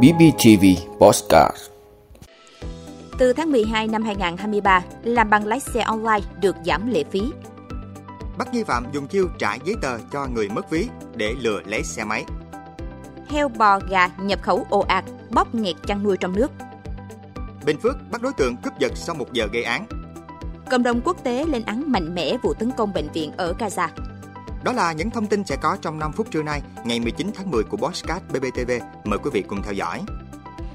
BBTV Postcard Từ tháng 12 năm 2023, làm bằng lái xe online được giảm lệ phí. Bắt nghi phạm dùng chiêu trả giấy tờ cho người mất ví để lừa lấy xe máy. Heo bò gà nhập khẩu ồ ạt, bóp nghẹt chăn nuôi trong nước. Bình Phước bắt đối tượng cướp giật sau một giờ gây án. Cộng đồng quốc tế lên án mạnh mẽ vụ tấn công bệnh viện ở Gaza. Đó là những thông tin sẽ có trong 5 phút trưa nay, ngày 19 tháng 10 của Bosscat BBTV. Mời quý vị cùng theo dõi.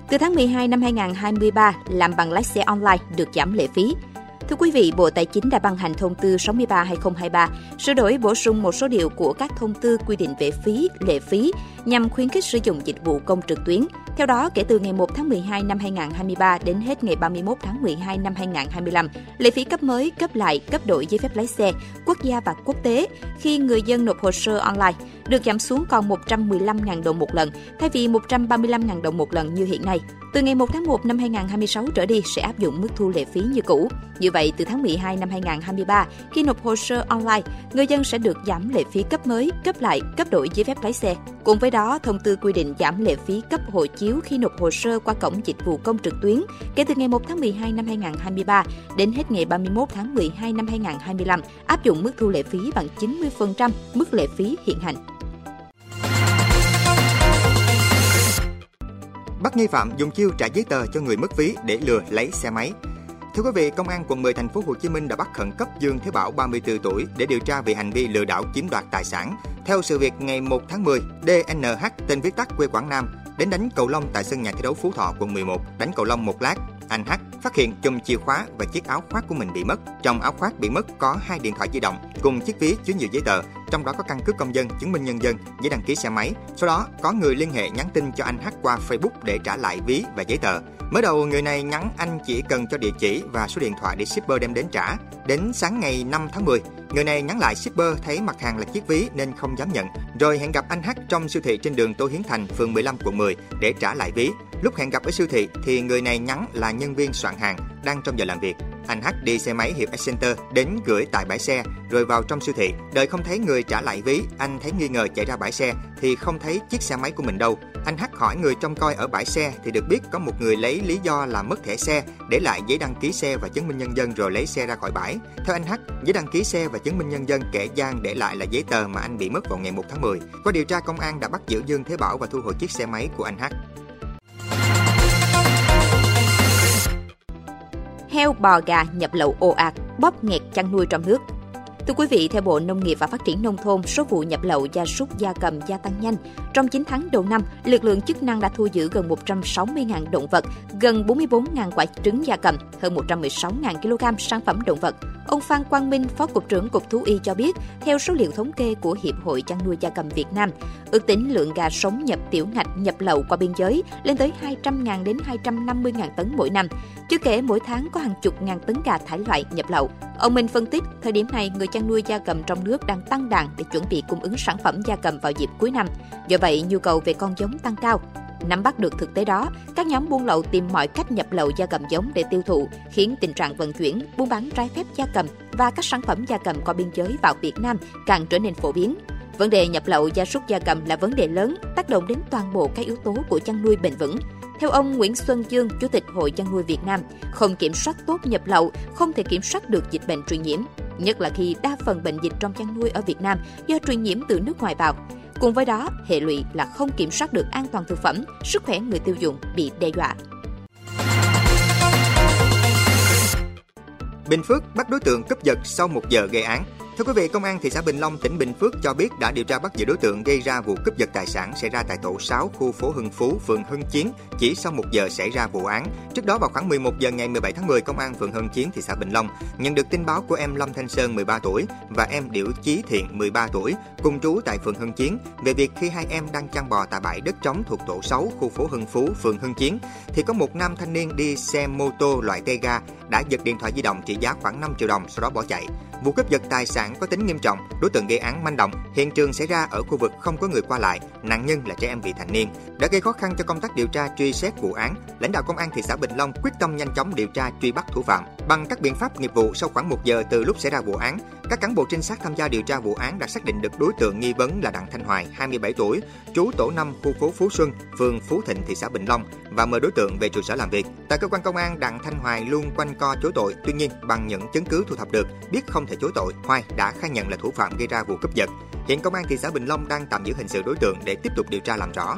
Từ tháng 12 năm 2023, làm bằng lái xe online được giảm lệ phí. Thưa quý vị, Bộ Tài chính đã ban hành thông tư 63-2023, sửa đổi bổ sung một số điều của các thông tư quy định về phí, lệ phí nhằm khuyến khích sử dụng dịch vụ công trực tuyến. Theo đó, kể từ ngày 1 tháng 12 năm 2023 đến hết ngày 31 tháng 12 năm 2025, lệ phí cấp mới, cấp lại, cấp đổi giấy phép lái xe, quốc gia và quốc tế khi người dân nộp hồ sơ online được giảm xuống còn 115.000 đồng một lần, thay vì 135.000 đồng một lần như hiện nay. Từ ngày 1 tháng 1 năm 2026 trở đi sẽ áp dụng mức thu lệ phí như cũ. Như vậy, từ tháng 12 năm 2023, khi nộp hồ sơ online, người dân sẽ được giảm lệ phí cấp mới, cấp lại, cấp đổi giấy phép lái xe. Cùng với đó, thông tư quy định giảm lệ phí cấp hộ chiếu khi nộp hồ sơ qua cổng dịch vụ công trực tuyến kể từ ngày 1 tháng 12 năm 2023 đến hết ngày 31 tháng 12 năm 2025, áp dụng mức thu lệ phí bằng 90% mức lệ phí hiện hành. Bắt nghi phạm dùng chiêu trả giấy tờ cho người mất ví để lừa lấy xe máy. Thưa quý vị, Công an quận 10 thành phố Hồ Chí Minh đã bắt khẩn cấp Dương Thế Bảo 34 tuổi để điều tra về hành vi lừa đảo chiếm đoạt tài sản. Theo sự việc ngày 1 tháng 10, DNH tên viết tắt quê Quảng Nam đến đánh cầu lông tại sân nhà thi đấu Phú Thọ quận 11, đánh cầu lông một lát, anh H phát hiện chùm chìa khóa và chiếc áo khoác của mình bị mất. Trong áo khoác bị mất có hai điện thoại di động cùng chiếc ví chứa nhiều giấy tờ, trong đó có căn cước công dân, chứng minh nhân dân, giấy đăng ký xe máy. Sau đó có người liên hệ nhắn tin cho anh H qua Facebook để trả lại ví và giấy tờ. Mới đầu người này nhắn anh chỉ cần cho địa chỉ và số điện thoại để shipper đem đến trả. Đến sáng ngày 5 tháng 10, người này nhắn lại shipper thấy mặt hàng là chiếc ví nên không dám nhận, rồi hẹn gặp anh H trong siêu thị trên đường Tô Hiến Thành, phường 15 quận 10 để trả lại ví. Lúc hẹn gặp ở siêu thị thì người này nhắn là nhân viên soạn hàng đang trong giờ làm việc. Anh H đi xe máy hiệu Accenter đến gửi tại bãi xe rồi vào trong siêu thị. Đợi không thấy người trả lại ví, anh thấy nghi ngờ chạy ra bãi xe thì không thấy chiếc xe máy của mình đâu. Anh H hỏi người trông coi ở bãi xe thì được biết có một người lấy lý do là mất thẻ xe, để lại giấy đăng ký xe và chứng minh nhân dân rồi lấy xe ra khỏi bãi. Theo anh H, giấy đăng ký xe và chứng minh nhân dân kẻ gian để lại là giấy tờ mà anh bị mất vào ngày 1 tháng 10. Qua điều tra công an đã bắt giữ Dương Thế Bảo và thu hồi chiếc xe máy của anh H. heo bò gà nhập lậu ồ ạt, bóp nghẹt chăn nuôi trong nước. Thưa quý vị, theo Bộ Nông nghiệp và Phát triển Nông thôn, số vụ nhập lậu gia súc gia cầm gia tăng nhanh. Trong 9 tháng đầu năm, lực lượng chức năng đã thu giữ gần 160.000 động vật, gần 44.000 quả trứng gia cầm, hơn 116.000 kg sản phẩm động vật. Ông Phan Quang Minh, Phó Cục trưởng Cục Thú y cho biết, theo số liệu thống kê của Hiệp hội chăn nuôi gia cầm Việt Nam, ước tính lượng gà sống nhập tiểu ngạch nhập lậu qua biên giới lên tới 200.000 đến 250.000 tấn mỗi năm. Chưa kể mỗi tháng có hàng chục ngàn tấn gà thải loại nhập lậu. Ông Minh phân tích, thời điểm này người chăn chăn nuôi gia cầm trong nước đang tăng đàn để chuẩn bị cung ứng sản phẩm gia cầm vào dịp cuối năm. Do vậy, nhu cầu về con giống tăng cao. Nắm bắt được thực tế đó, các nhóm buôn lậu tìm mọi cách nhập lậu gia cầm giống để tiêu thụ, khiến tình trạng vận chuyển, buôn bán trái phép gia cầm và các sản phẩm gia cầm qua biên giới vào Việt Nam càng trở nên phổ biến. Vấn đề nhập lậu gia súc gia cầm là vấn đề lớn, tác động đến toàn bộ các yếu tố của chăn nuôi bền vững. Theo ông Nguyễn Xuân Dương, Chủ tịch Hội chăn nuôi Việt Nam, không kiểm soát tốt nhập lậu, không thể kiểm soát được dịch bệnh truyền nhiễm, nhất là khi đa phần bệnh dịch trong chăn nuôi ở Việt Nam do truyền nhiễm từ nước ngoài vào. Cùng với đó, hệ lụy là không kiểm soát được an toàn thực phẩm, sức khỏe người tiêu dùng bị đe dọa. Bình Phước bắt đối tượng cướp giật sau một giờ gây án. Thưa quý vị, Công an thị xã Bình Long, tỉnh Bình Phước cho biết đã điều tra bắt giữ đối tượng gây ra vụ cướp giật tài sản xảy ra tại tổ 6 khu phố Hưng Phú, phường Hưng Chiến chỉ sau một giờ xảy ra vụ án. Trước đó vào khoảng 11 giờ ngày 17 tháng 10, Công an phường Hưng Chiến, thị xã Bình Long nhận được tin báo của em Lâm Thanh Sơn 13 tuổi và em Điểu Chí Thiện 13 tuổi cùng trú tại phường Hưng Chiến về việc khi hai em đang chăn bò tại bãi đất trống thuộc tổ 6 khu phố Hưng Phú, phường Hưng Chiến thì có một nam thanh niên đi xe mô tô loại Tega đã giật điện thoại di động trị giá khoảng 5 triệu đồng sau đó bỏ chạy. Vụ cướp giật tài sản án có tính nghiêm trọng, đối tượng gây án manh động, hiện trường xảy ra ở khu vực không có người qua lại, nạn nhân là trẻ em vị thành niên, đã gây khó khăn cho công tác điều tra truy xét vụ án. Lãnh đạo công an thị xã Bình Long quyết tâm nhanh chóng điều tra truy bắt thủ phạm. Bằng các biện pháp nghiệp vụ sau khoảng 1 giờ từ lúc xảy ra vụ án, các cán bộ trinh sát tham gia điều tra vụ án đã xác định được đối tượng nghi vấn là Đặng Thanh Hoài, 27 tuổi, trú tổ 5 khu phố Phú Xuân, phường Phú Thịnh, thị xã Bình Long và mời đối tượng về trụ sở làm việc. Tại cơ quan công an, Đặng Thanh Hoài luôn quanh co chối tội, tuy nhiên bằng những chứng cứ thu thập được, biết không thể chối tội, Hoài đã khai nhận là thủ phạm gây ra vụ cướp giật. Hiện công an thị xã Bình Long đang tạm giữ hình sự đối tượng để tiếp tục điều tra làm rõ.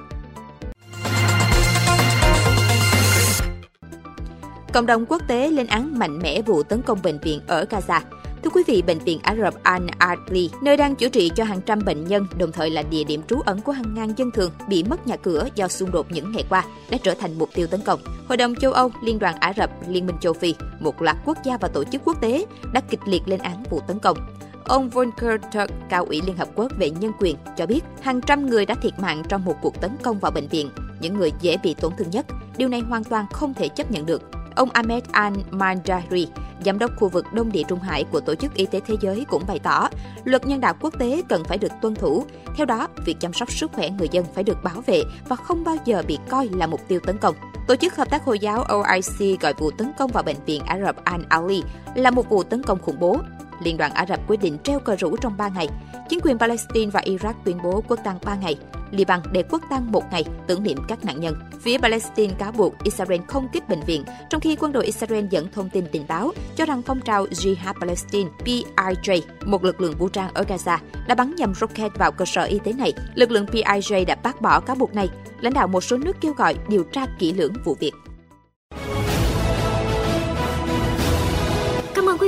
Cộng đồng quốc tế lên án mạnh mẽ vụ tấn công bệnh viện ở Gaza. Thưa quý vị, Bệnh viện Ả Rập Al Adli, nơi đang chữa trị cho hàng trăm bệnh nhân, đồng thời là địa điểm trú ẩn của hàng ngàn dân thường bị mất nhà cửa do xung đột những ngày qua, đã trở thành mục tiêu tấn công. Hội đồng châu Âu, Liên đoàn Ả Rập, Liên minh châu Phi, một loạt quốc gia và tổ chức quốc tế đã kịch liệt lên án vụ tấn công. Ông Volker Turk, cao ủy Liên Hợp Quốc về nhân quyền, cho biết hàng trăm người đã thiệt mạng trong một cuộc tấn công vào bệnh viện, những người dễ bị tổn thương nhất. Điều này hoàn toàn không thể chấp nhận được. Ông Ahmed Al-Mandari, giám đốc khu vực Đông Địa Trung Hải của Tổ chức Y tế Thế giới cũng bày tỏ, luật nhân đạo quốc tế cần phải được tuân thủ. Theo đó, việc chăm sóc sức khỏe người dân phải được bảo vệ và không bao giờ bị coi là mục tiêu tấn công. Tổ chức Hợp tác Hồi giáo OIC gọi vụ tấn công vào bệnh viện Ả Rập Al Ali là một vụ tấn công khủng bố. Liên đoàn Ả Rập quyết định treo cờ rủ trong 3 ngày. Chính quyền Palestine và Iraq tuyên bố quốc tang 3 ngày. Liban để quốc tang một ngày tưởng niệm các nạn nhân. Phía Palestine cáo buộc Israel không kích bệnh viện, trong khi quân đội Israel dẫn thông tin tình báo cho rằng phong trào Jihad Palestine PIJ, một lực lượng vũ trang ở Gaza, đã bắn nhầm rocket vào cơ sở y tế này. Lực lượng PIJ đã bác bỏ cáo buộc này. Lãnh đạo một số nước kêu gọi điều tra kỹ lưỡng vụ việc.